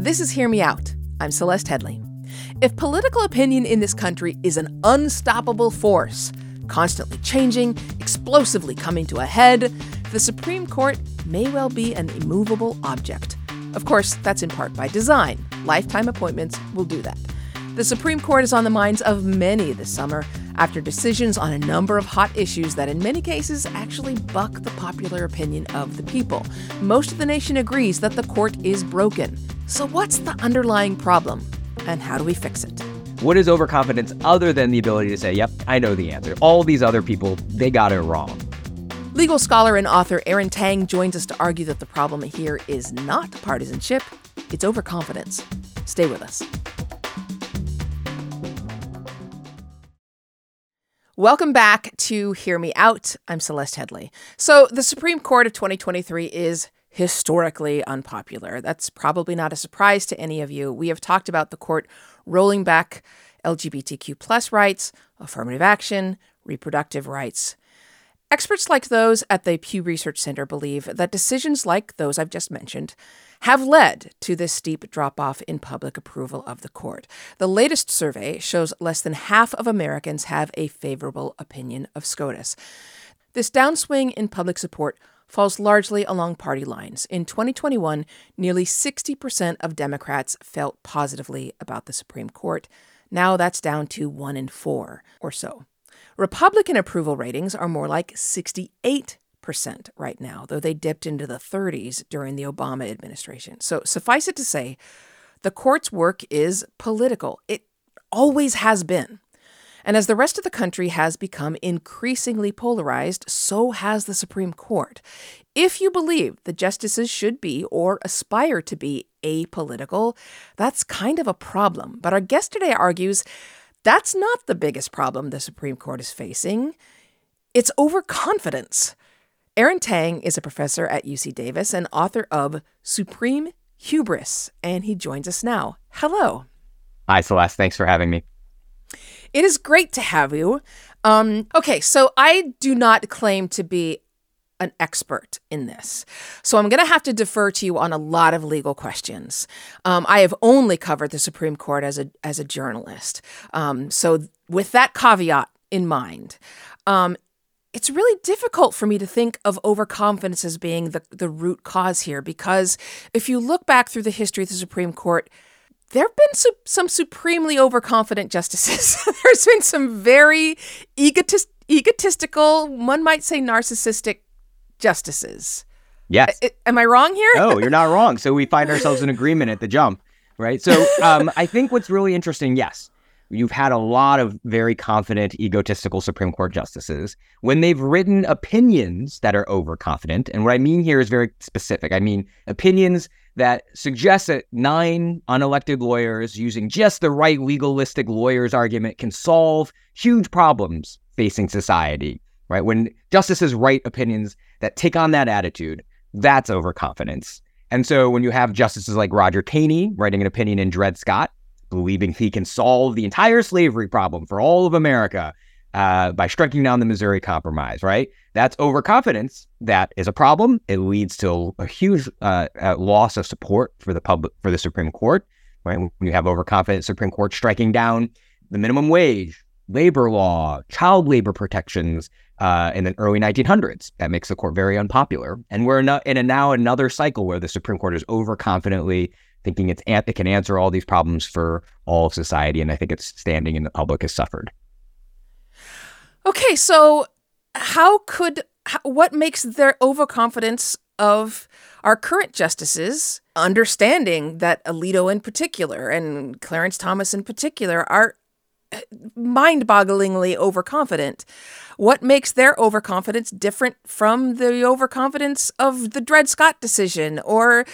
This is Hear Me Out. I'm Celeste Headlee. If political opinion in this country is an unstoppable force, constantly changing, explosively coming to a head, the Supreme Court may well be an immovable object. Of course, that's in part by design. Lifetime appointments will do that. The Supreme Court is on the minds of many this summer after decisions on a number of hot issues that, in many cases, actually buck the popular opinion of the people. Most of the nation agrees that the court is broken. So, what's the underlying problem, and how do we fix it? What is overconfidence other than the ability to say, yep, I know the answer? All these other people, they got it wrong. Legal scholar and author Aaron Tang joins us to argue that the problem here is not partisanship, it's overconfidence. Stay with us. Welcome back to Hear Me Out. I'm Celeste Headlee. So, the Supreme Court of 2023 is historically unpopular. That's probably not a surprise to any of you. We have talked about the court rolling back LGBTQ plus rights, affirmative action, reproductive rights. Experts like those at the Pew Research Center believe that decisions like those I've just mentioned have led to this steep drop off in public approval of the court. The latest survey shows less than half of Americans have a favorable opinion of SCOTUS. This downswing in public support falls largely along party lines. In 2021, nearly 60% of Democrats felt positively about the Supreme Court. Now that's down to one in four or so. Republican approval ratings are more like 68 percent right now, though they dipped into the 30s during the Obama administration. So suffice it to say, the court's work is political. It always has been. And as the rest of the country has become increasingly polarized, so has the Supreme Court. If you believe the justices should be or aspire to be apolitical, that's kind of a problem. But our guest today argues that's not the biggest problem the Supreme Court is facing. It's overconfidence. Aaron Tang is a professor at UC Davis and author of Supreme Hubris, and he joins us now. Hello. Hi, Celeste. Thanks for having me. It is great to have you. Um, okay, so I do not claim to be an expert in this. So I'm going to have to defer to you on a lot of legal questions. Um, I have only covered the Supreme Court as a as a journalist. Um, so with that caveat in mind, um, it's really difficult for me to think of overconfidence as being the, the root cause here because if you look back through the history of the Supreme Court, there have been su- some supremely overconfident justices. There's been some very egotist- egotistical, one might say narcissistic justices. Yes. I- am I wrong here? no, you're not wrong. So we find ourselves in agreement at the jump, right? So um, I think what's really interesting, yes, you've had a lot of very confident, egotistical Supreme Court justices when they've written opinions that are overconfident. And what I mean here is very specific. I mean opinions that suggest that nine unelected lawyers using just the right legalistic lawyer's argument can solve huge problems facing society, right? When justices write opinions that take on that attitude, that's overconfidence. And so when you have justices like Roger Taney writing an opinion in Dred Scott, believing he can solve the entire slavery problem for all of America uh, by striking down the Missouri Compromise, right? That's overconfidence. That is a problem. It leads to a huge uh, uh, loss of support for the public for the Supreme Court, right? When you have overconfident Supreme Court striking down the minimum wage, labor law, child labor protections uh, in the early 1900s, that makes the court very unpopular. And we're in a, in a now another cycle where the Supreme Court is overconfidently thinking it's it can answer all these problems for all of society, and I think its standing in the public has suffered. Okay, so how could what makes their overconfidence of our current justices, understanding that Alito in particular and Clarence Thomas in particular are mind bogglingly overconfident. What makes their overconfidence different from the overconfidence of the Dred Scott decision or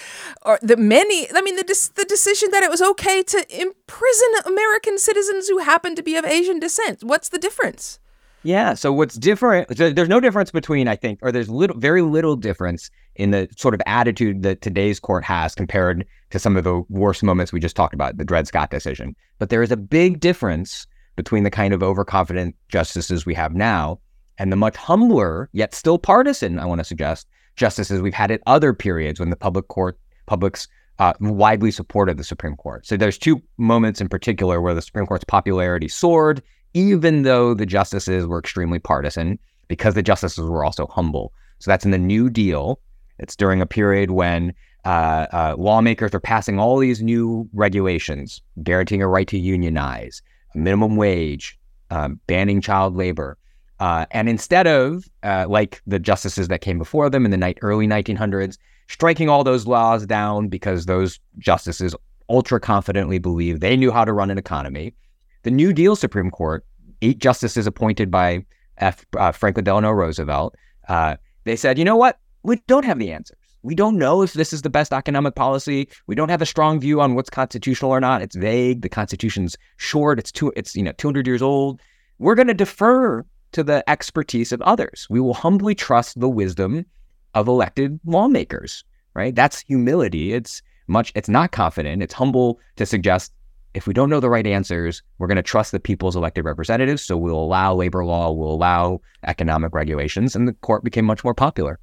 or the many I mean the the decision that it was okay to imprison American citizens who happen to be of Asian descent. What's the difference? Yeah. So what's different? There's no difference between I think, or there's little, very little difference in the sort of attitude that today's court has compared to some of the worst moments we just talked about, the Dred Scott decision. But there is a big difference between the kind of overconfident justices we have now and the much humbler, yet still partisan, I want to suggest, justices we've had at other periods when the public court, public's uh, widely supported the Supreme Court. So there's two moments in particular where the Supreme Court's popularity soared, even though the justices were extremely partisan, because the justices were also humble. So that's in the New Deal. It's during a period when uh, uh, lawmakers are passing all these new regulations, guaranteeing a right to unionize, minimum wage, um, banning child labor. Uh, and instead of, uh, like the justices that came before them in the ni- early 1900s, striking all those laws down because those justices ultra confidently believed they knew how to run an economy, the New Deal Supreme Court, eight justices appointed by F, uh, Franklin Delano Roosevelt, uh, they said, you know what? We don't have the answers. We don't know if this is the best economic policy. We don't have a strong view on what's constitutional or not. It's vague. The Constitution's short. It's two. It's you know 200 years old. We're going to defer to the expertise of others. We will humbly trust the wisdom of elected lawmakers. Right? That's humility. It's much. It's not confident. It's humble to suggest if we don't know the right answers, we're going to trust the people's elected representatives. So we'll allow labor law. We'll allow economic regulations, and the court became much more popular.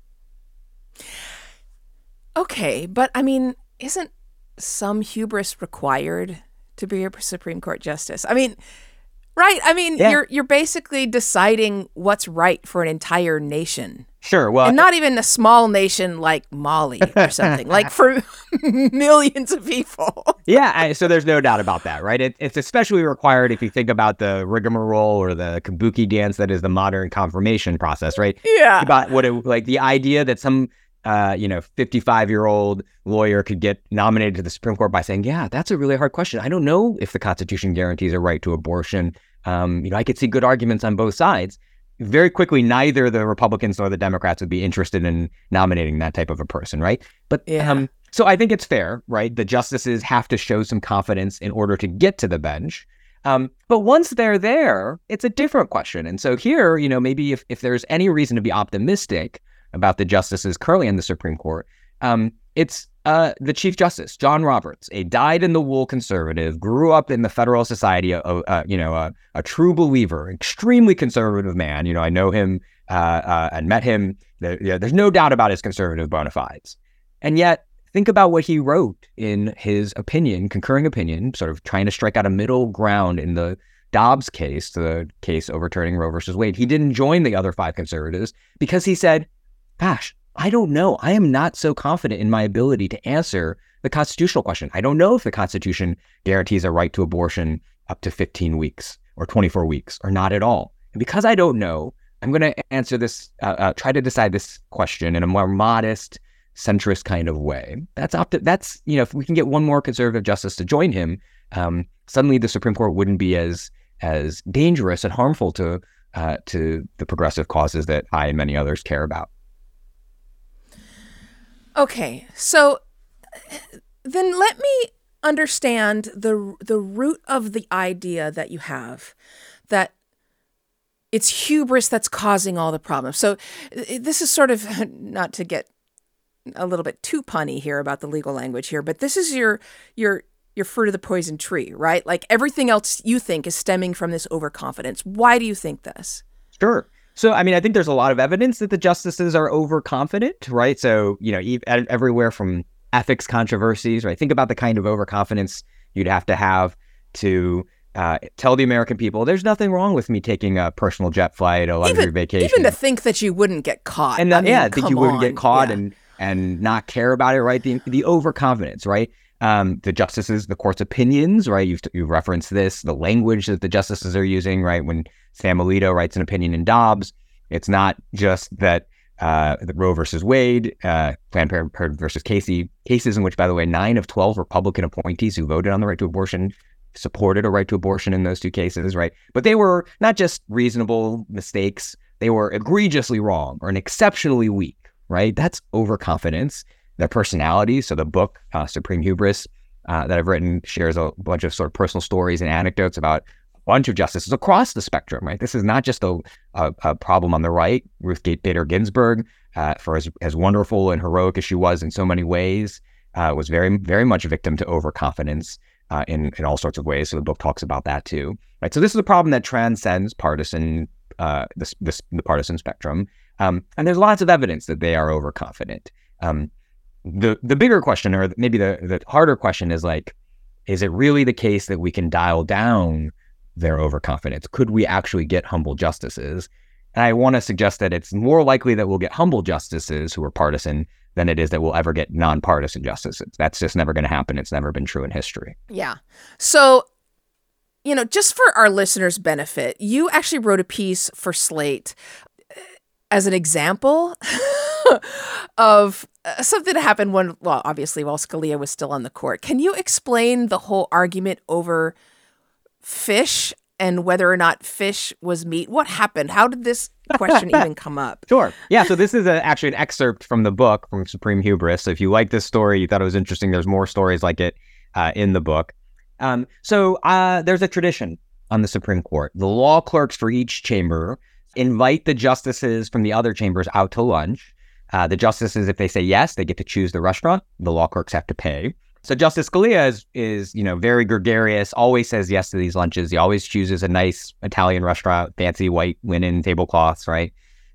Okay, but I mean, isn't some hubris required to be a Supreme Court justice? I mean, right? I mean, yeah. you're you're basically deciding what's right for an entire nation. Sure. Well, and not even a small nation like Mali or something, like for millions of people. yeah. I, so there's no doubt about that, right? It, it's especially required if you think about the rigmarole or the kabuki dance that is the modern confirmation process, right? Yeah. About what it like the idea that some uh, you know, 55 year old lawyer could get nominated to the Supreme Court by saying, yeah, that's a really hard question. I don't know if the Constitution guarantees a right to abortion. Um, you know, I could see good arguments on both sides. Very quickly, neither the Republicans nor the Democrats would be interested in nominating that type of a person, right? But yeah. um, so I think it's fair, right? The justices have to show some confidence in order to get to the bench. Um, but once they're there, it's a different question. And so here, you know, maybe if, if there's any reason to be optimistic, about the justices currently in the Supreme Court. Um, it's uh, the Chief Justice, John Roberts, a dyed-in-the-wool conservative, grew up in the Federalist Society, uh, you know, a, a, true believer, extremely conservative man. You know, I know him uh, uh and met him. There, there's no doubt about his conservative bona fides. And yet, think about what he wrote in his opinion, concurring opinion, sort of trying to strike out a middle ground in the Dobbs case, the case overturning Roe versus Wade. He didn't join the other five conservatives because he said gosh, I don't know. I am not so confident in my ability to answer the constitutional question. I don't know if the Constitution guarantees a right to abortion up to 15 weeks or 24 weeks or not at all. And because I don't know, I'm going to answer this, uh, uh, try to decide this question in a more modest, centrist kind of way. That's up to, that's, you know, if we can get one more conservative justice to join him, um, suddenly the Supreme Court wouldn't be as, as dangerous and harmful to, uh, to the progressive causes that I and many others care about. Okay, so then let me understand the the root of the idea that you have that it's hubris that's causing all the problems. So this is sort of not to get a little bit too punny here about the legal language here, but this is your your your fruit of the poison tree, right? Like everything else you think is stemming from this overconfidence. Why do you think this? Sure. So, I mean, I think there's a lot of evidence that the justices are overconfident, right? So, you know, everywhere from ethics controversies, right? Think about the kind of overconfidence you'd have to have to uh, tell the American people there's nothing wrong with me taking a personal jet flight, a luxury even, vacation. Even to think that you wouldn't get caught. And I mean, yeah, think you wouldn't get caught yeah. and and not care about it, right? The the overconfidence, right? Um, the justices, the court's opinions, right? You've, you've referenced this, the language that the justices are using, right? When Sam Alito writes an opinion in Dobbs, it's not just that uh, the Roe versus Wade, uh, Planned Parenthood versus Casey, cases in which, by the way, nine of 12 Republican appointees who voted on the right to abortion supported a right to abortion in those two cases, right? But they were not just reasonable mistakes, they were egregiously wrong or an exceptionally weak, right? That's overconfidence their personalities. So the book uh, Supreme Hubris uh, that I've written shares a bunch of sort of personal stories and anecdotes about bunch of justices across the spectrum. Right, this is not just a, a, a problem on the right. Ruth Bader Ginsburg, uh, for as, as wonderful and heroic as she was in so many ways, uh, was very very much a victim to overconfidence. Uh, in in all sorts of ways, so the book talks about that too, right? So this is a problem that transcends partisan uh, this, this the partisan spectrum, um, and there's lots of evidence that they are overconfident. Um, the the bigger question, or maybe the the harder question, is like, is it really the case that we can dial down their overconfidence? Could we actually get humble justices? And I want to suggest that it's more likely that we'll get humble justices who are partisan than it is that we'll ever get nonpartisan justices. That's just never going to happen. It's never been true in history. Yeah. So, you know, just for our listeners' benefit, you actually wrote a piece for Slate as an example of uh, something that happened when, well, obviously, while Scalia was still on the court. Can you explain the whole argument over fish and whether or not fish was meat? What happened? How did this question even come up? Sure. Yeah. So this is a, actually an excerpt from the book from Supreme Hubris. So if you like this story, you thought it was interesting, there's more stories like it uh, in the book. Um, so uh, there's a tradition on the Supreme Court. The law clerks for each chamber invite the justices from the other chambers out to lunch. Uh, the justices, if they say yes, they get to choose the restaurant. The law clerks have to pay. So Justice Scalia is, is, you know, very gregarious, always says yes to these lunches. He always chooses a nice Italian restaurant, fancy white linen tablecloths, right?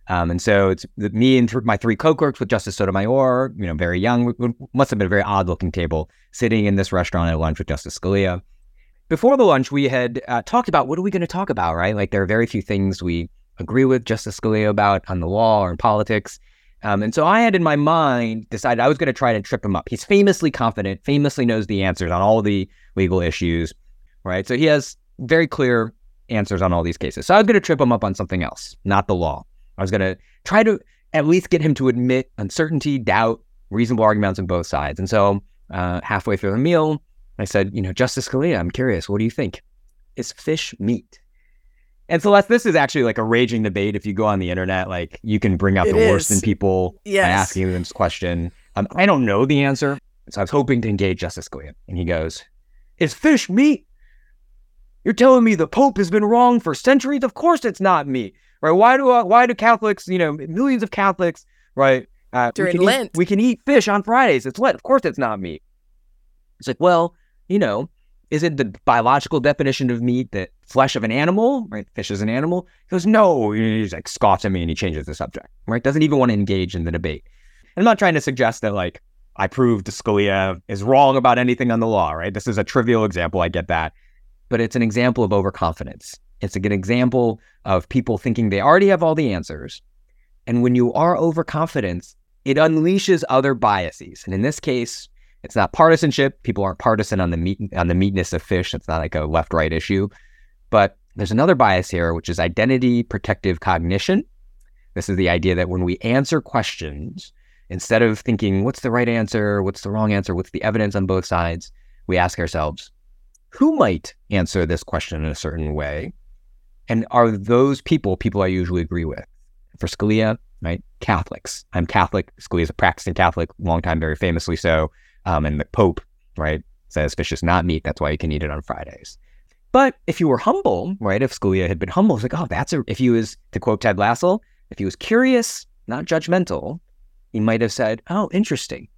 Um, and so it's me and th- my three co-clerks with Justice Sotomayor, you know, very young, must have been a very odd-looking table, sitting in this restaurant at lunch with Justice Scalia. Before the lunch, we had uh, talked about what are we going to talk about, right? Like there are very few things we agree with Justice Scalia about on the law or in politics. Um, and so I had in my mind decided I was going to try to trip him up. He's famously confident, famously knows the answers on all the legal issues, right? So he has very clear answers on all these cases. So I was going to trip him up on something else, not the law. I was going to try to at least get him to admit uncertainty, doubt, reasonable arguments on both sides. And so uh, halfway through the meal, I said, you know, Justice Scalia, I'm curious, what do you think? Is fish meat? And Celeste, this is actually like a raging debate. If you go on the internet, like you can bring out it the is. worst in people yes. by asking them this question. Um, I don't know the answer, so I was hoping to engage Justice Scalia. And he goes, "Is fish meat? You're telling me the Pope has been wrong for centuries? Of course, it's not meat, right? Why do uh, why do Catholics, you know, millions of Catholics, right? Uh, During we Lent, eat, we can eat fish on Fridays. It's Lent. Of course, it's not meat. It's like, well, you know, is it the biological definition of meat that flesh of an animal, right? Fish is an animal. He goes, no. He's like scoffs at me and he changes the subject, right? Doesn't even want to engage in the debate. And I'm not trying to suggest that like I proved Scalia is wrong about anything on the law, right? This is a trivial example. I get that. But it's an example of overconfidence. It's a good example of people thinking they already have all the answers. And when you are overconfident, it unleashes other biases. And in this case, it's not partisanship. People aren't partisan on the meat on the meatness of fish. It's not like a left right issue. But there's another bias here, which is identity protective cognition. This is the idea that when we answer questions, instead of thinking what's the right answer, what's the wrong answer, what's the evidence on both sides, we ask ourselves, who might answer this question in a certain way? And are those people people I usually agree with? For Scalia, right? Catholics. I'm Catholic. Scalia is a practicing Catholic, long time, very famously so. Um, and the Pope, right, says fish is not meat. That's why you can eat it on Fridays. But if you were humble, right, if Scalia had been humble, it's like, oh, that's a, if he was, to quote Ted Lasso, if he was curious, not judgmental, he might have said, oh, interesting.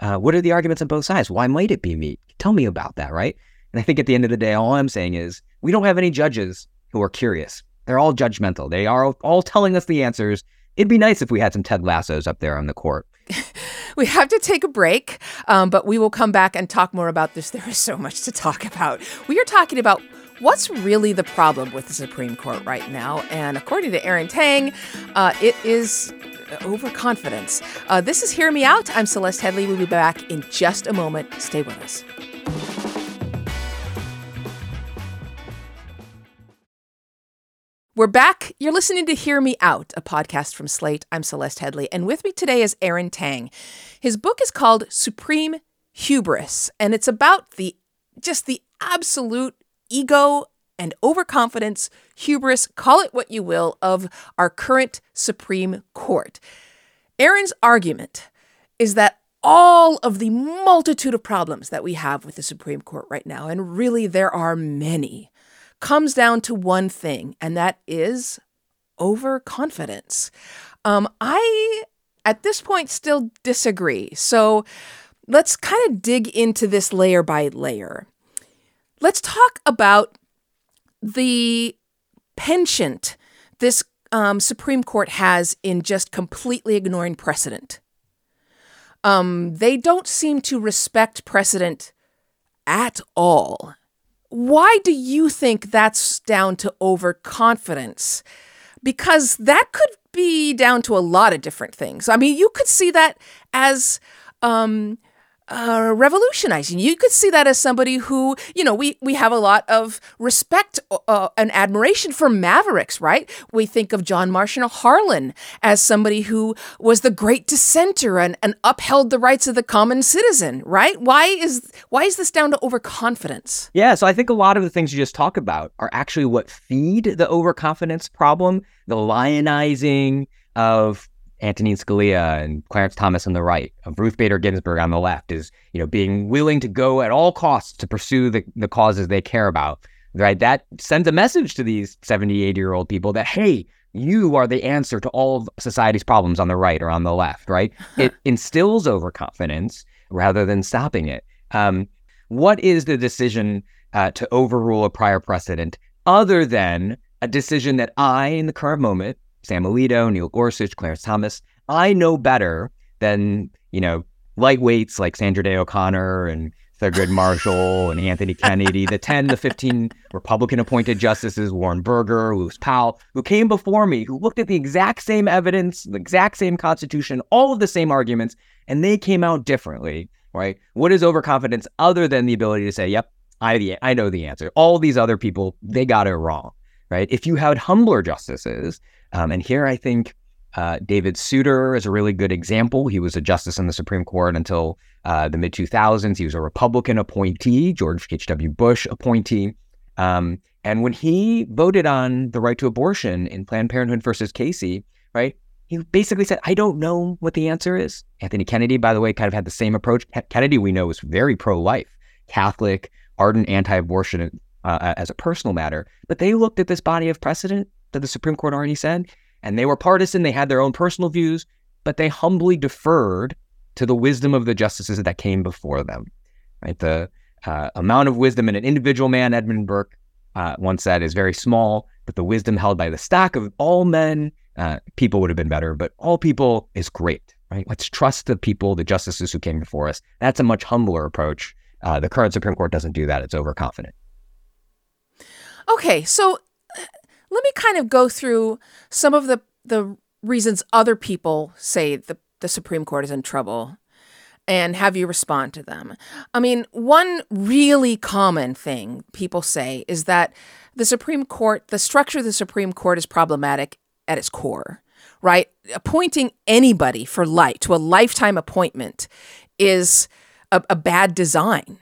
Uh, what are the arguments on both sides? Why might it be me? Tell me about that, right? And I think at the end of the day, all I'm saying is we don't have any judges who are curious. They're all judgmental. They are all telling us the answers. It'd be nice if we had some Ted Lassos up there on the court. we have to take a break, um, but we will come back and talk more about this. There is so much to talk about. We are talking about what's really the problem with the Supreme Court right now. And according to Aaron Tang, uh, it is overconfidence. Uh, this is Hear Me Out. I'm Celeste Headlee. We'll be back in just a moment. Stay with us. We're back. You're listening to Hear Me Out, a podcast from Slate. I'm Celeste Headlee, and with me today is Aaron Tang. His book is called Supreme Hubris, and it's about the just the absolute ego and overconfidence, hubris, call it what you will, of our current Supreme Court. Aaron's argument is that all of the multitude of problems that we have with the Supreme Court right now, and really there are many, comes down to one thing, and that is overconfidence. Um, I, at this point, still disagree. So let's kind of dig into this layer by layer. Let's talk about the penchant this um, Supreme Court has in just completely ignoring precedent. Um, they don't seem to respect precedent at all. Why do you think that's down to overconfidence? Because that could be down to a lot of different things. I mean, you could see that as um, uh, revolutionizing. You could see that as somebody who, you know, we, we have a lot of respect uh, and admiration for mavericks, right? We think of John Marshall Harlan as somebody who was the great dissenter and, and upheld the rights of the common citizen, right? Why is why is this down to overconfidence? Yeah, so I think a lot of the things you just talk about are actually what feed the overconfidence problem, the lionizing of Antonin Scalia and Clarence Thomas on the right, of Ruth Bader Ginsburg on the left, is you know being willing to go at all costs to pursue the, the causes they care about. Right, that sends a message to these 78 year old people that hey, you are the answer to all of society's problems on the right or on the left. Right, it instills overconfidence rather than stopping it. Um, what is the decision uh, to overrule a prior precedent other than a decision that I, in the current moment, Sam Alito, Neil Gorsuch, Clarence Thomas. I know better than, you know, lightweights like Sandra Day O'Connor and Thurgood Marshall and Anthony Kennedy, the 10, the 15 Republican appointed justices, Warren Burger, Lewis Powell, who came before me, who looked at the exact same evidence, the exact same constitution, all of the same arguments, and they came out differently, right? What is overconfidence other than the ability to say, yep, I, the, I know the answer. All these other people, they got it wrong, right? If you had humbler justices um, and here I think uh, David Souter is a really good example. He was a justice in the Supreme Court until uh, the mid 2000s. He was a Republican appointee, George H.W. Bush appointee. Um, and when he voted on the right to abortion in Planned Parenthood versus Casey, right, he basically said, I don't know what the answer is. Anthony Kennedy, by the way, kind of had the same approach. Kennedy, we know, was very pro life, Catholic, ardent anti abortion uh, as a personal matter. But they looked at this body of precedent that the Supreme Court already said. And they were partisan, they had their own personal views, but they humbly deferred to the wisdom of the justices that came before them. Right? The uh, amount of wisdom in an individual man, Edmund Burke uh, once said, is very small, but the wisdom held by the stock of all men, uh, people would have been better, but all people is great. Right? Let's trust the people, the justices who came before us. That's a much humbler approach. Uh, the current Supreme Court doesn't do that. It's overconfident. Okay, so let me kind of go through some of the the reasons other people say the the Supreme Court is in trouble and have you respond to them. I mean, one really common thing people say is that the Supreme Court, the structure of the Supreme Court is problematic at its core, right? Appointing anybody for life to a lifetime appointment is a, a bad design.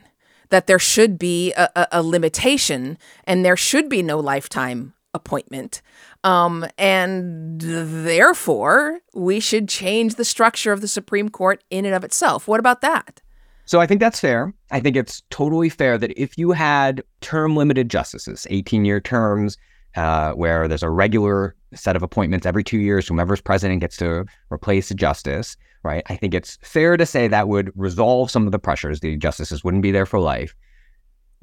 That there should be a, a, a limitation and there should be no lifetime appointment. Um, and therefore, we should change the structure of the Supreme Court in and of itself. What about that? So I think that's fair. I think it's totally fair that if you had term limited justices, 18 year terms, uh, where there's a regular set of appointments every two years, whomever's president gets to replace a justice, right? I think it's fair to say that would resolve some of the pressures. The justices wouldn't be there for life.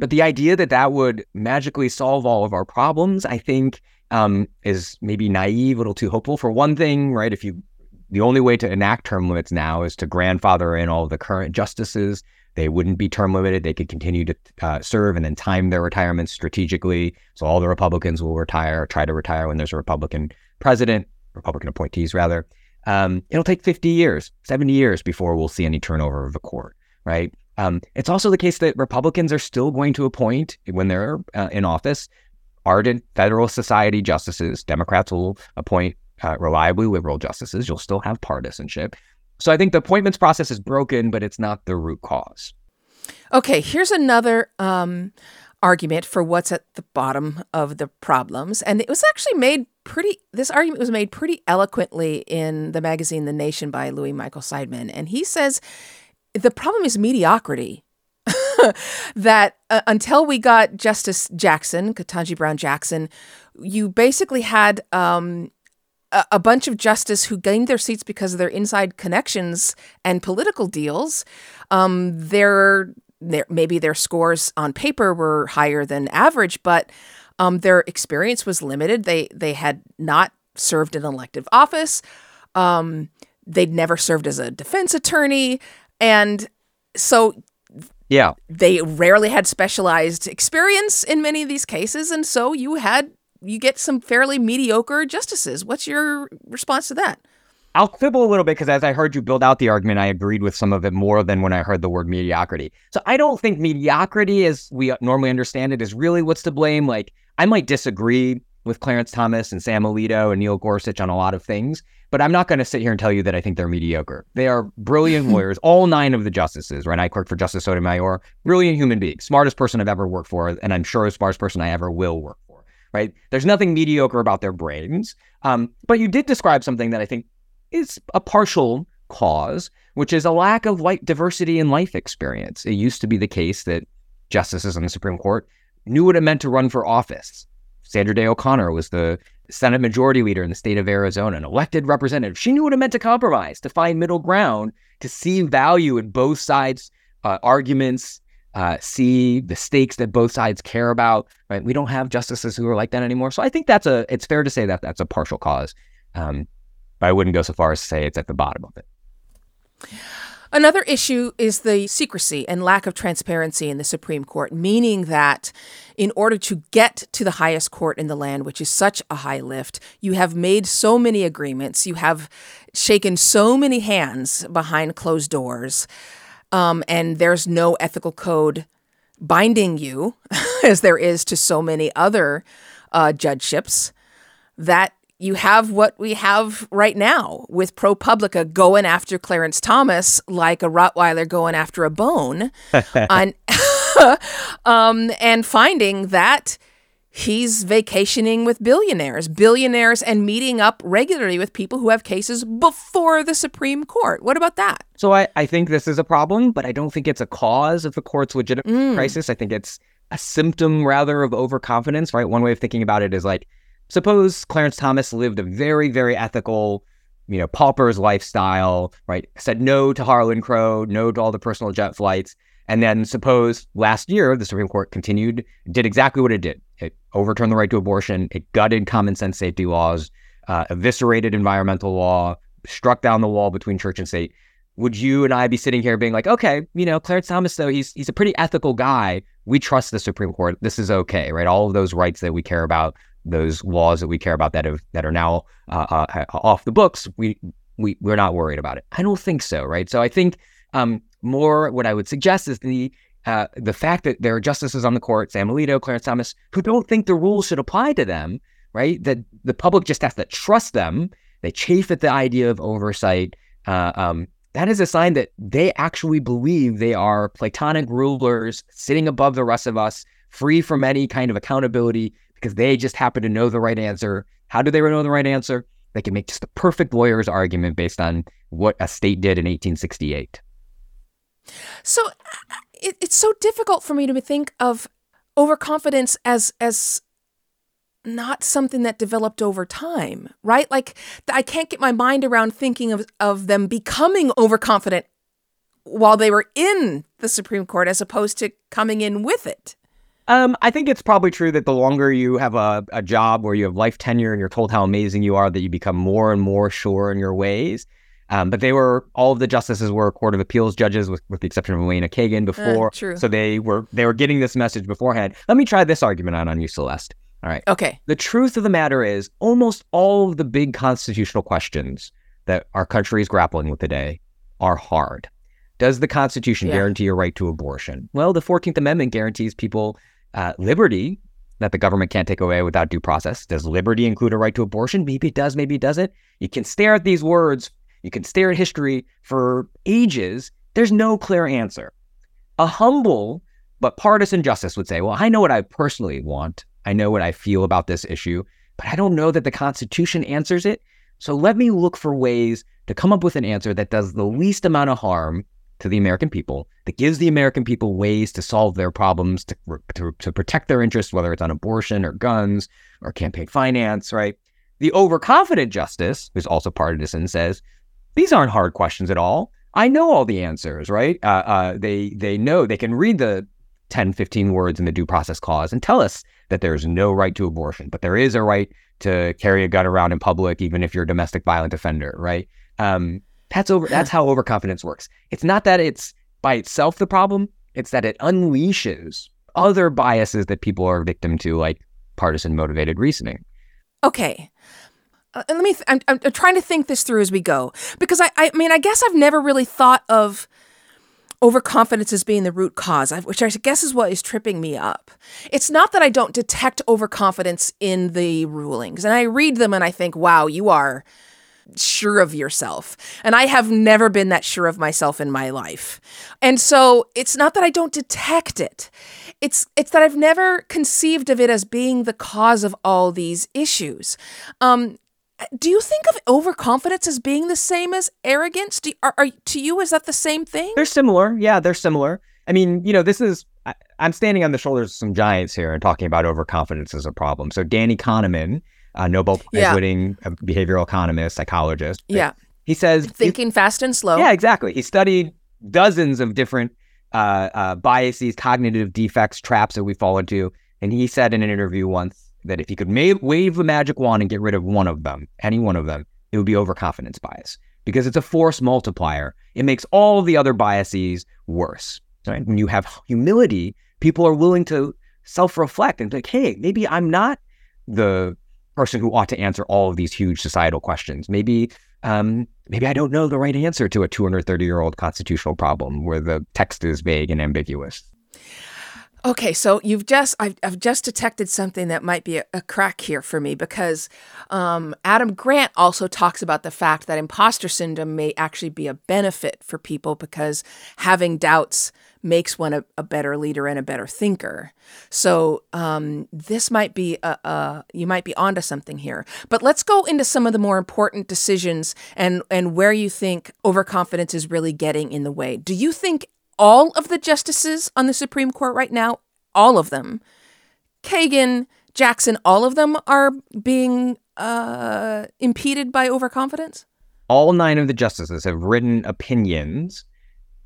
But the idea that that would magically solve all of our problems, I think, um, is maybe naive, a little too hopeful. For one thing, right? If you, the only way to enact term limits now is to grandfather in all the current justices. They wouldn't be term limited. They could continue to uh, serve and then time their retirements strategically. So all the Republicans will retire, try to retire when there's a Republican president, Republican appointees rather. Um, it'll take 50 years, 70 years before we'll see any turnover of the court, right? Um, it's also the case that Republicans are still going to appoint, when they're uh, in office, ardent federalist Society justices. Democrats will appoint uh, reliably liberal justices. You'll still have partisanship. So I think the appointments process is broken, but it's not the root cause. Okay, here's another um, argument for what's at the bottom of the problems. And it was actually made pretty, this argument was made pretty eloquently in the magazine The Nation by Louis Michael Seidman. And he says the problem is mediocrity. that uh, until we got Justice Jackson, Ketanji Brown Jackson, you basically had um, a, a, bunch of justices who gained their seats because of their inside connections and political deals. Um, their, their maybe their scores on paper were higher than average, but um, their experience was limited. They they had not served an elective office. Um, they'd never served as a defense attorney. And so yeah. They rarely had specialized experience in many of these cases. And so you had, you get some fairly mediocre justices. What's your response to that? I'll quibble a little bit because as I heard you build out the argument, I agreed with some of it more than when I heard the word mediocrity. So I don't think mediocrity, as we normally understand it, is really what's to blame. Like, I might disagree with Clarence Thomas and Sam Alito and Neil Gorsuch on a lot of things, but I'm not going to sit here and tell you that I think they're mediocre. They are brilliant lawyers. All nine of the justices, right? I clerked for Justice Sotomayor, brilliant human being, smartest person I've ever worked for, and I'm sure the smartest person I ever will work for, right? There's nothing mediocre about their brains. Um, but you did describe something that I think is a partial cause, which is a lack of light diversity in life experience. It used to be the case that justices on the Supreme Court knew what it meant to run for office. Sandra Day O'Connor was the Senate Majority Leader in the state of Arizona, an elected representative. She knew what it meant to compromise, to find middle ground, to see value in both sides' uh, arguments, uh, see the stakes that both sides care about. Right? We don't have justices who are like that anymore. So I think that's a. It's fair to say that that's a partial cause. Um, but I wouldn't go so far as to say it's at the bottom of it. Another issue is the secrecy and lack of transparency in the Supreme Court, meaning that in order to get to the highest court in the land, which is such a high lift, you have made so many agreements, you have shaken so many hands behind closed doors, um, and there's no ethical code binding you, as there is to so many other uh, judgeships, that you have what we have right now with ProPublica going after Clarence Thomas like a Rottweiler going after a bone, on, um, and finding that he's vacationing with billionaires, billionaires, and meeting up regularly with people who have cases before the Supreme Court. What about that? So I, I think this is a problem, but I don't think it's a cause of the court's legitimate mm. crisis. I think it's a symptom rather of overconfidence, right? One way of thinking about it is like, suppose Clarence Thomas lived a very, very ethical, you know, pauper's lifestyle, right? Said no to Harlan Crow, no to all the personal jet flights. And then suppose last year the Supreme Court continued, did exactly what it did. It overturned the right to abortion, it gutted common sense safety laws, uh, eviscerated environmental law, struck down the wall between church and state. Would you and I be sitting here being like, okay, you know, Clarence Thomas, though, he's he's a pretty ethical guy. We trust the Supreme Court. This is okay, right? All of those rights that we care about those laws that we care about that have that are now uh, uh, off the books, we we we're not worried about it. I don't think so, right? So I think um, more what I would suggest is the uh, the fact that there are justices on the court, Sam Alito, Clarence Thomas, who don't think the rules should apply to them, right? That the public just has to trust them. They chafe at the idea of oversight. Uh, um, that is a sign that they actually believe they are Platonic rulers sitting above the rest of us, free from any kind of accountability, because they just happen to know the right answer. How do they know the right answer? They can make just the perfect lawyer's argument based on what a state did in 1868. So it, it's so difficult for me to think of overconfidence as as not something that developed over time, right? Like I can't get my mind around thinking of, of them becoming overconfident while they were in the Supreme Court as opposed to coming in with it. Um, I think it's probably true that the longer you have a, a job where you have life tenure and you're told how amazing you are, that you become more and more sure in your ways. Um, but they were all of the justices were Court of Appeals judges, with, with the exception of Elena Kagan before. Uh, true. So they were they were getting this message beforehand. Let me try this argument out on you, Celeste. All right. Okay. The truth of the matter is, almost all of the big constitutional questions that our country is grappling with today are hard. Does the Constitution yeah. guarantee a right to abortion? Well, the 14th Amendment guarantees people uh, liberty that the government can't take away without due process. Does liberty include a right to abortion? Maybe it does, maybe it doesn't. You can stare at these words, you can stare at history for ages. There's no clear answer. A humble but partisan justice would say, well, I know what I personally want. I know what I feel about this issue, but I don't know that the Constitution answers it. So let me look for ways to come up with an answer that does the least amount of harm to the American people that gives the American people ways to solve their problems, to, to, to protect their interests, whether it's on abortion or guns or campaign finance, right? The overconfident justice, who's also partisan, says these aren't hard questions at all. I know all the answers, right? Uh, uh, they they know they can read the 10, 15 words in the due process clause and tell us that there's no right to abortion, but there is a right to carry a gun around in public, even if you're a domestic violent offender, right? Um, That's over. That's how overconfidence works. It's not that it's by itself the problem. It's that it unleashes other biases that people are victim to, like partisan motivated reasoning. Okay. Uh, let me. Th- I'm, I'm, trying to think this through as we go because I. I mean, I guess I've never really thought of overconfidence as being the root cause, which I guess is what is tripping me up. It's not that I don't detect overconfidence in the rulings, and I read them and I think, wow, you are sure of yourself. And I have never been that sure of myself in my life. And so it's not that I don't detect it. It's it's that I've never conceived of it as being the cause of all these issues. Um, do you think of overconfidence as being the same as arrogance? Do, are, are to you is that the same thing? They're similar. Yeah, they're similar. I mean, you know, this is I, am standing on the shoulders of some giants here and talking about overconfidence as a problem. So Danny Kahneman, a Nobel Prize-winning yeah. behavioral economist, psychologist. Yeah. He says thinking he, fast and slow. Yeah, exactly. He studied dozens of different uh, uh, biases, cognitive defects, traps that we fall into, and he said in an interview once that if he could ma- wave a magic wand and get rid of one of them, any one of them, it would be overconfidence bias because it's a force multiplier. It makes all the other biases worse. Right? When you have humility, people are willing to self-reflect and think, hey, maybe I'm not the person who ought to answer all of these huge societal questions. Maybe um, maybe I don't know the right answer to a 230 year old constitutional problem where the text is vague and ambiguous. Okay, so you've just I've, I've just detected something that might be a, a crack here for me because um, Adam Grant also talks about the fact that imposter syndrome may actually be a benefit for people because having doubts makes one a, a better leader and a better thinker. So um, this might be a, a you might be onto something here. But let's go into some of the more important decisions and and where you think overconfidence is really getting in the way. Do you think all of the justices on the Supreme Court right now, all of them, Kagan, Jackson, all of them are being uh, impeded by overconfidence? All nine of the justices have written opinions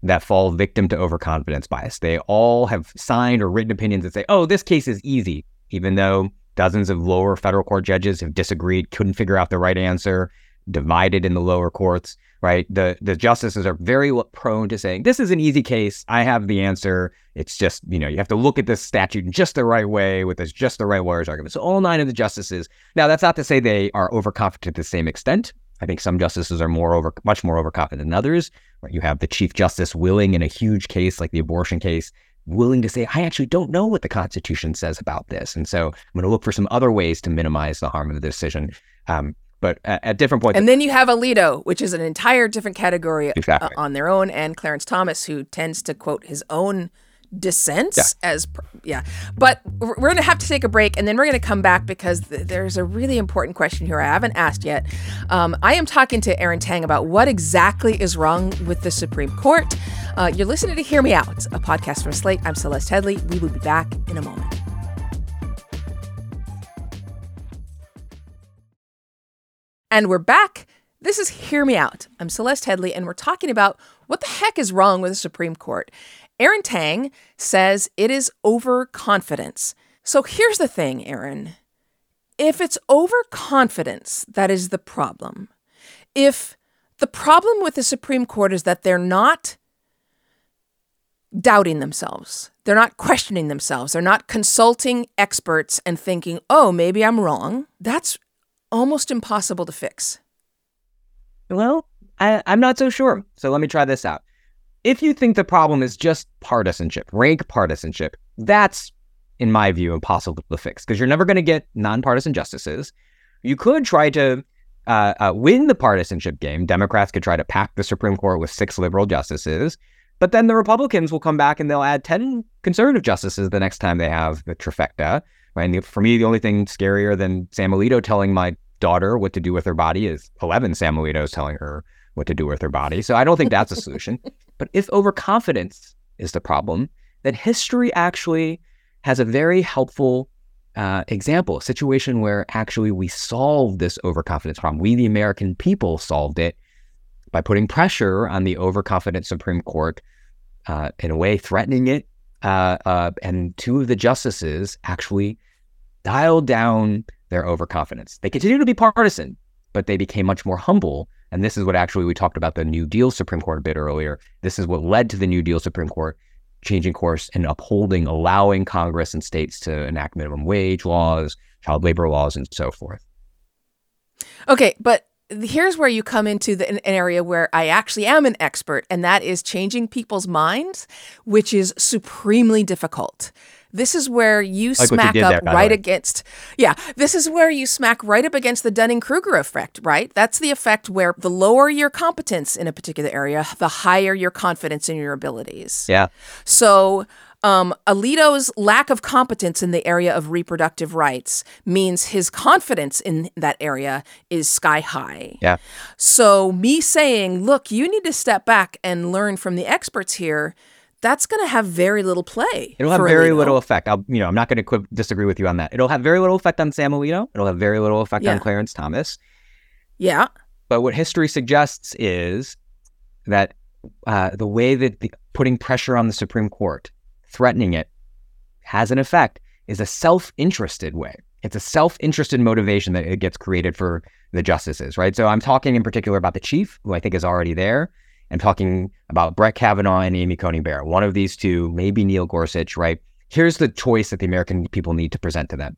that fall victim to overconfidence bias. They all have signed or written opinions that say, oh, this case is easy, even though dozens of lower federal court judges have disagreed, couldn't figure out the right answer, divided in the lower courts right? The the justices are very prone to saying this is an easy case. I have the answer. It's just you know you have to look at this statute in just the right way with this just the right lawyer's argument. So all nine of the justices. Now that's not to say they are overconfident to the same extent. I think some justices are more over much more overconfident than others. Right? You have the chief justice willing in a huge case like the abortion case willing to say, I actually don't know what the Constitution says about this. And so I'm going to look for some other ways to minimize the harm of the decision. Um, but at, at, different points. And then you have Alito, which is an entire different category uh, exactly. uh, on their own, and Clarence Thomas, who tends to quote his own dissents yeah. as yeah but we're going to have to take a break and then we're going to come back because th- there's a really important question here i haven't asked yet um, i am talking to Aaron Tang about what exactly is wrong with the supreme court uh, you're listening to hear me out a podcast from slate i'm celeste headlee we will be back in a moment And we're back. This is Hear Me Out. I'm Celeste Headlee, and we're talking about what the heck is wrong with the Supreme Court. Aaron Tang says it is overconfidence. So here's the thing, Aaron. If it's overconfidence that is the problem, if the problem with the Supreme Court is that they're not doubting themselves, they're not questioning themselves, they're not consulting experts and thinking, oh, maybe I'm wrong, that's almost impossible to fix? Well, I, am not so sure. So let me try this out. If you think the problem is just partisanship, rank partisanship, that's, in my view, impossible to fix because you're never going to get nonpartisan justices. You could try to uh, uh, win the partisanship game. Democrats could try to pack the Supreme Court with six liberal justices, but then the Republicans will come back and they'll add 10 conservative justices the next time they have the trifecta. And for me, the only thing scarier than Sam Alito telling my daughter what to do with her body is 11 Sam Alitos telling her what to do with her body. So I don't think that's a solution. but if overconfidence is the problem, then history actually has a very helpful uh, example, a situation where actually we solved this overconfidence problem. We, the American people, solved it by putting pressure on the overconfident Supreme Court, uh, in a way threatening it. Uh, uh and two of the justices actually dialed down their overconfidence. They continue to be partisan, but they became much more humble And this is what actually we talked about the New Deal Supreme Court a bit earlier. This is what led to the New Deal Supreme Court changing course and upholding, allowing Congress and states to enact minimum wage laws, child labor laws, and so forth. Okay, but here's where you come into the, an area where I actually am an expert, and that is changing people's minds, which is supremely difficult. This is where you Like what you smack up there, right against, yeah, this is where you smack right up against the Dunning Kruger effect, right? That's the effect where the lower your competence in a particular area, the higher your confidence in your abilities. Yeah. So, um, Alito's lack of competence in the area of reproductive rights means his confidence in that area is sky high. Yeah. So, me saying, look, you need to step back and learn from the experts here, that's going to have very little play. It'll have very Alito. little effect. I'll, you know, I'm not going to disagree with you on that. It'll have very little effect on Sam Alito. It'll have very little effect Yeah. on Clarence Thomas. Yeah. But what history suggests is that uh, the way that the, putting pressure on the Supreme Court, threatening it, has an effect is a self-interested way. It's a self-interested motivation that it gets created for the justices, right? So I'm talking in particular about the chief, who I think is already there. I'm talking about Brett Kavanaugh and Amy Coney Barrett. One of these two, maybe Neil Gorsuch, right? Here's the choice that the American people need to present to them.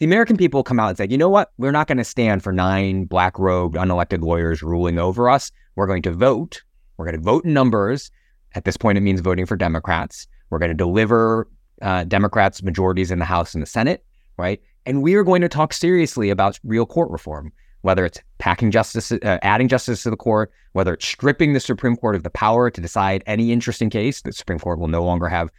The American people come out and say, you know what? We're not going to stand for nine black robed, unelected lawyers ruling over us. We're going to vote. We're going to vote in numbers. At this point, it means voting for Democrats. We're going to deliver uh, Democrats' majorities in the House and the Senate, right? And we are going to talk seriously about real court reform, whether it's packing justice, uh, adding justice to the court, whether it's stripping the Supreme Court of the power to decide any interesting case. The Supreme Court will no longer have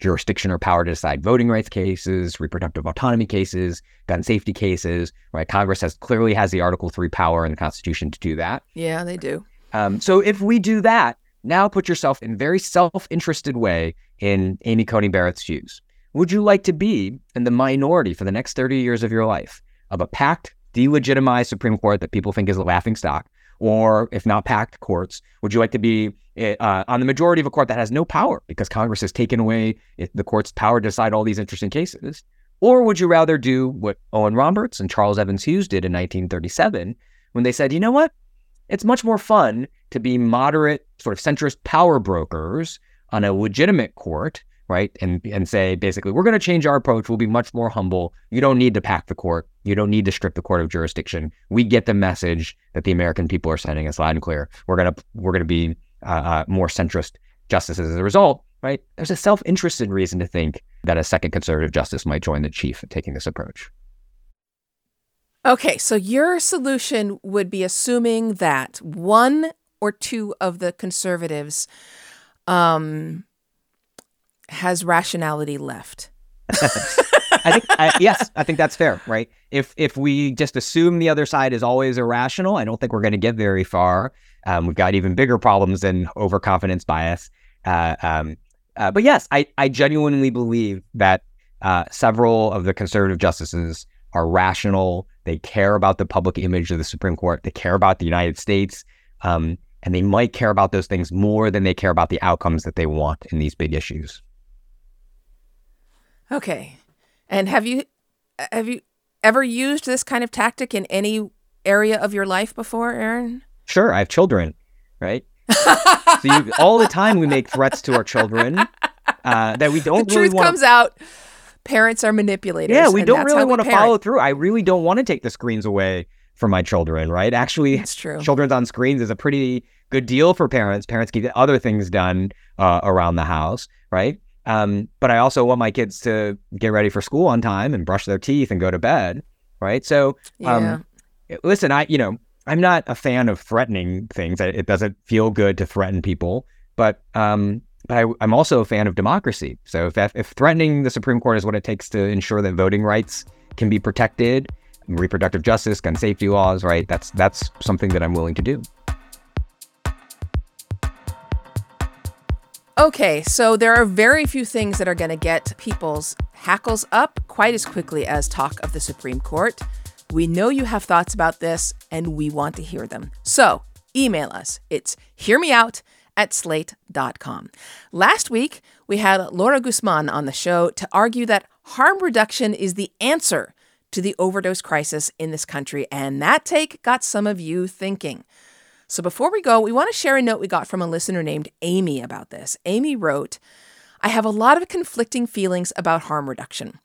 jurisdiction or power to decide voting rights cases, reproductive autonomy cases, gun safety cases, right? Congress has clearly has the Article 3 power in the Constitution to do that. Yeah, they do. Um, so if we do that, now put yourself in very self-interested way in Amy Coney Barrett's shoes. Would you like to be in the minority for the next 30 years of your life of a packed, delegitimized Supreme Court that people think is a laughing stock? Or if not packed courts, would you like to be uh, on the majority of a court that has no power because Congress has taken away the court's power to decide all these interesting cases? Or would you rather do what Owen Roberts and Charles Evans Hughes did in 1937 when they said, you know what? It's much more fun to be moderate, sort of centrist power brokers on a legitimate court, right? And and say basically, we're going to change our approach. We'll be much more humble. You don't need to pack the court. You don't need to strip the court of jurisdiction. We get the message that the American people are sending us loud and clear. We're gonna we're gonna be uh, uh, more centrist justices as a result, right? There's a self-interested reason to think that a second conservative justice might join the chief in taking this approach. Okay, so your solution would be assuming that one or two of the conservatives um, has rationality left. I think I, yes, I think that's fair, right? If if we just assume the other side is always irrational, I don't think we're going to get very far. Um, we've got even bigger problems than overconfidence bias. Uh, um, uh, but yes, I I genuinely believe that uh, several of the conservative justices are rational. They care about the public image of the Supreme Court. They care about the United States, um, and they might care about those things more than they care about the outcomes that they want in these big issues. Okay, and have you have you ever used this kind of tactic in any area of your life before, Aaron? Sure, I have children, right? so you, all the time we make threats to our children uh, that we don't really want. Truth want. comes out. Parents are manipulators. Yeah, we don't really want to follow through. I really don't want to take the screens away from my children, right? Actually, That's true. children's on screens is a pretty good deal for parents. Parents get other things done uh, around the house, right? Um, but I also want my kids to get ready for school on time and brush their teeth and go to bed, right? So, um, listen, I you know I'm not a fan of threatening things. It it doesn't feel good to threaten people, but um, but I, I'm also a fan of democracy. So if if threatening the Supreme Court is what it takes to ensure that voting rights can be protected, reproductive justice, gun safety laws, right? That's that's something that I'm willing to do. Okay, so there are very few things that are going to get people's hackles up quite as quickly as talk of the Supreme Court. We know you have thoughts about this, and we want to hear them. So email us. It's hearmeout at slate.com. Last week, we had Laura Guzman on the show to argue that harm reduction is the answer to the overdose crisis in this country, and that take got some of you thinking. So before we go, we want to share a note we got from a listener named Amy about this. Amy wrote, I have a lot of conflicting feelings about harm reduction.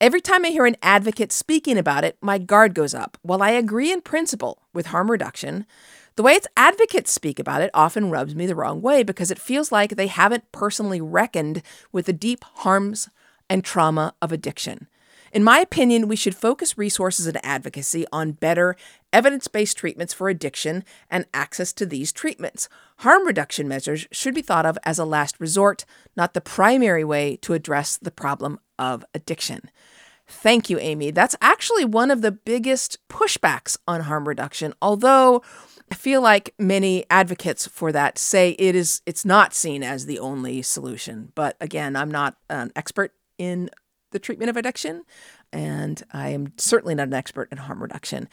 Every time I hear an advocate speaking about it, my guard goes up. While I agree in principle with harm reduction, the way its advocates speak about it often rubs me the wrong way because it feels like they haven't personally reckoned with the deep harms and trauma of addiction. In my opinion, we should focus resources and advocacy on better evidence based treatments for addiction and access to these treatments. Harm reduction measures should be thought of as a last resort, not the primary way to address the problem of addiction. Thank you, Amy. That's actually one of the biggest pushbacks on harm reduction, although I feel like many advocates for that say it is it's not seen as the only solution. But again, I'm not an expert in the treatment of addiction, and I am certainly not an expert in harm reduction.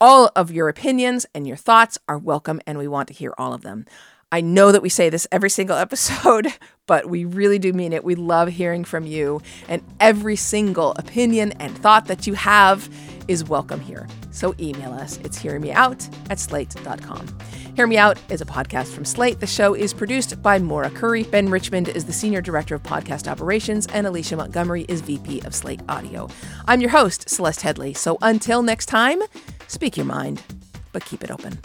All of your opinions and your thoughts are welcome, and we want to hear all of them. I know that we say this every single episode, but we really do mean it. We love hearing from you, and every single opinion and thought that you have is welcome here. So email us. It's hearmeout at slate.com. Hear Me Out is a podcast from Slate. The show is produced by Maura Currie. Ben Richmond is the Senior Director of Podcast Operations, and Alicia Montgomery is VP of Slate Audio. I'm your host, Celeste Headlee. So until next time, speak your mind, but keep it open.